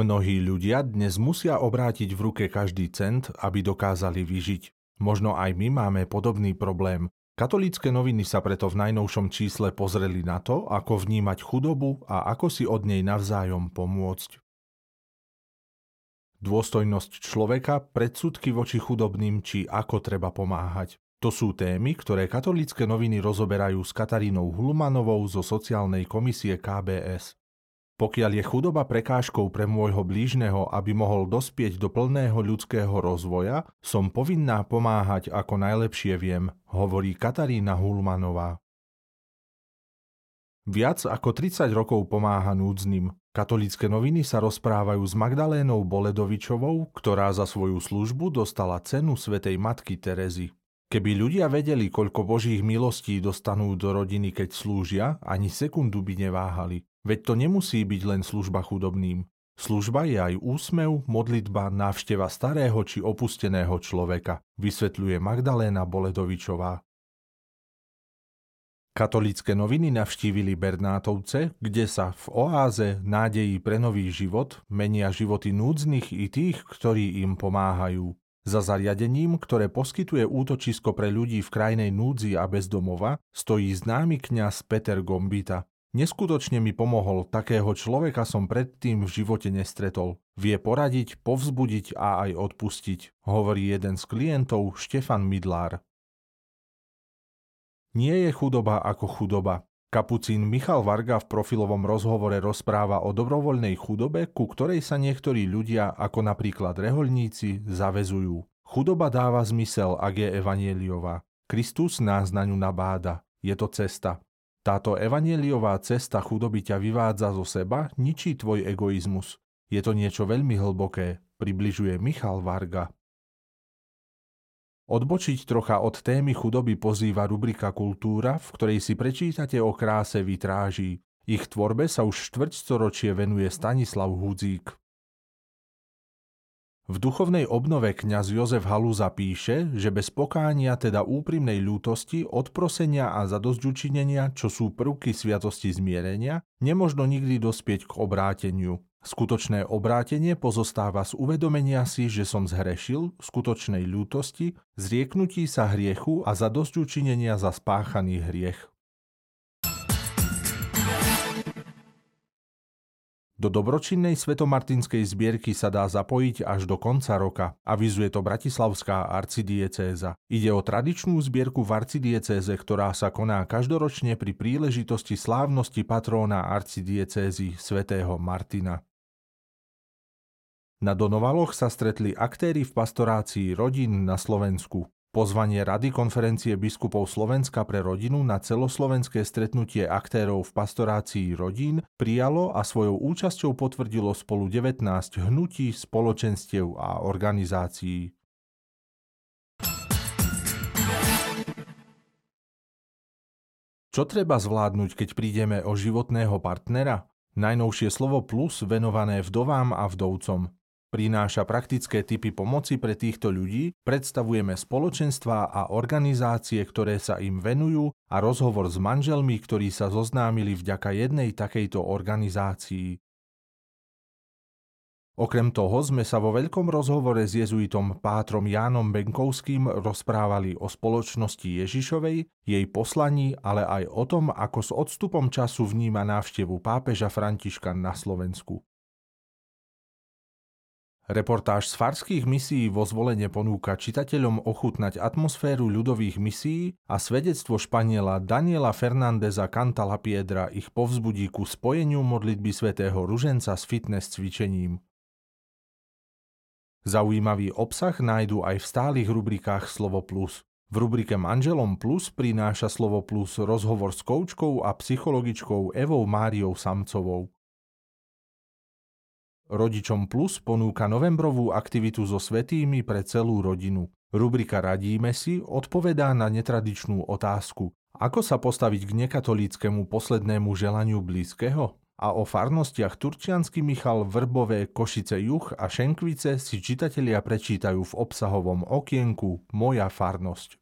Mnohí ľudia dnes musia obrátiť v ruke každý cent, aby dokázali vyžiť. Možno aj my máme podobný problém. Katolícke noviny sa preto v najnovšom čísle pozreli na to, ako vnímať chudobu a ako si od nej navzájom pomôcť. Dôstojnosť človeka, predsudky voči chudobným či ako treba pomáhať. To sú témy, ktoré katolícke noviny rozoberajú s Katarínou Hulmanovou zo sociálnej komisie KBS. Pokiaľ je chudoba prekážkou pre môjho blížneho, aby mohol dospieť do plného ľudského rozvoja, som povinná pomáhať ako najlepšie viem, hovorí Katarína Hulmanová. Viac ako 30 rokov pomáha núdznym. Katolícke noviny sa rozprávajú s Magdalénou Boledovičovou, ktorá za svoju službu dostala cenu Svetej Matky Terezy. Keby ľudia vedeli, koľko božích milostí dostanú do rodiny, keď slúžia, ani sekundu by neváhali. Veď to nemusí byť len služba chudobným. Služba je aj úsmev, modlitba, návšteva starého či opusteného človeka, vysvetľuje Magdaléna Boledovičová. Katolícke noviny navštívili Bernátovce, kde sa v oáze nádejí pre nový život menia životy núdznych i tých, ktorí im pomáhajú. Za zariadením, ktoré poskytuje útočisko pre ľudí v krajnej núdzi a bezdomova, stojí známy kňaz Peter Gombita. Neskutočne mi pomohol, takého človeka som predtým v živote nestretol. Vie poradiť, povzbudiť a aj odpustiť, hovorí jeden z klientov Štefan Midlár. Nie je chudoba ako chudoba. Kapucín Michal Varga v profilovom rozhovore rozpráva o dobrovoľnej chudobe, ku ktorej sa niektorí ľudia, ako napríklad reholníci, zavezujú. Chudoba dáva zmysel, ak je evanieliová. Kristus nás na ňu nabáda. Je to cesta. Táto evanieliová cesta chudoby ťa vyvádza zo seba, ničí tvoj egoizmus. Je to niečo veľmi hlboké, približuje Michal Varga. Odbočiť trocha od témy chudoby pozýva rubrika Kultúra, v ktorej si prečítate o kráse vitráží. Ich tvorbe sa už štvrťstoročie venuje Stanislav Hudzík. V duchovnej obnove kňaz Jozef Halúza píše, že bez pokánia, teda úprimnej ľútosti, odprosenia a zadozďučinenia, čo sú prvky sviatosti zmierenia, nemožno nikdy dospieť k obráteniu. Skutočné obrátenie pozostáva z uvedomenia si, že som zhrešil, skutočnej ľútosti, zrieknutí sa hriechu a zadosťučinenia za spáchaný hriech. Do dobročinnej svetomartinskej zbierky sa dá zapojiť až do konca roka, avizuje to Bratislavská arcidiecéza. Ide o tradičnú zbierku v arcidiecéze, ktorá sa koná každoročne pri príležitosti slávnosti patróna arcidiecézy svätého Martina. Na Donovaloch sa stretli aktéry v pastorácii rodín na Slovensku. Pozvanie Rady konferencie biskupov Slovenska pre rodinu na celoslovenské stretnutie aktérov v pastorácii rodín prijalo a svojou účasťou potvrdilo spolu 19 hnutí, spoločenstiev a organizácií. Čo treba zvládnuť, keď prídeme o životného partnera? Najnovšie slovo plus venované vdovám a vdovcom prináša praktické typy pomoci pre týchto ľudí, predstavujeme spoločenstvá a organizácie, ktoré sa im venujú a rozhovor s manželmi, ktorí sa zoznámili vďaka jednej takejto organizácii. Okrem toho sme sa vo veľkom rozhovore s jezuitom Pátrom Jánom Benkovským rozprávali o spoločnosti Ježišovej, jej poslaní, ale aj o tom, ako s odstupom času vníma návštevu pápeža Františka na Slovensku. Reportáž z farských misií vo zvolenie ponúka čitateľom ochutnať atmosféru ľudových misií a svedectvo Španiela Daniela Fernandeza Cantala Piedra ich povzbudí ku spojeniu modlitby svätého Ruženca s fitness cvičením. Zaujímavý obsah nájdu aj v stálych rubrikách Slovo Plus. V rubrike Manželom Plus prináša Slovo Plus rozhovor s koučkou a psychologičkou Evou Máriou Samcovou. Rodičom Plus ponúka novembrovú aktivitu so svetými pre celú rodinu. Rubrika Radíme si odpovedá na netradičnú otázku. Ako sa postaviť k nekatolíckému poslednému želaniu blízkeho? A o farnostiach Turčiansky Michal, Vrbové, Košice Juch a Šenkvice si čitatelia prečítajú v obsahovom okienku Moja farnosť.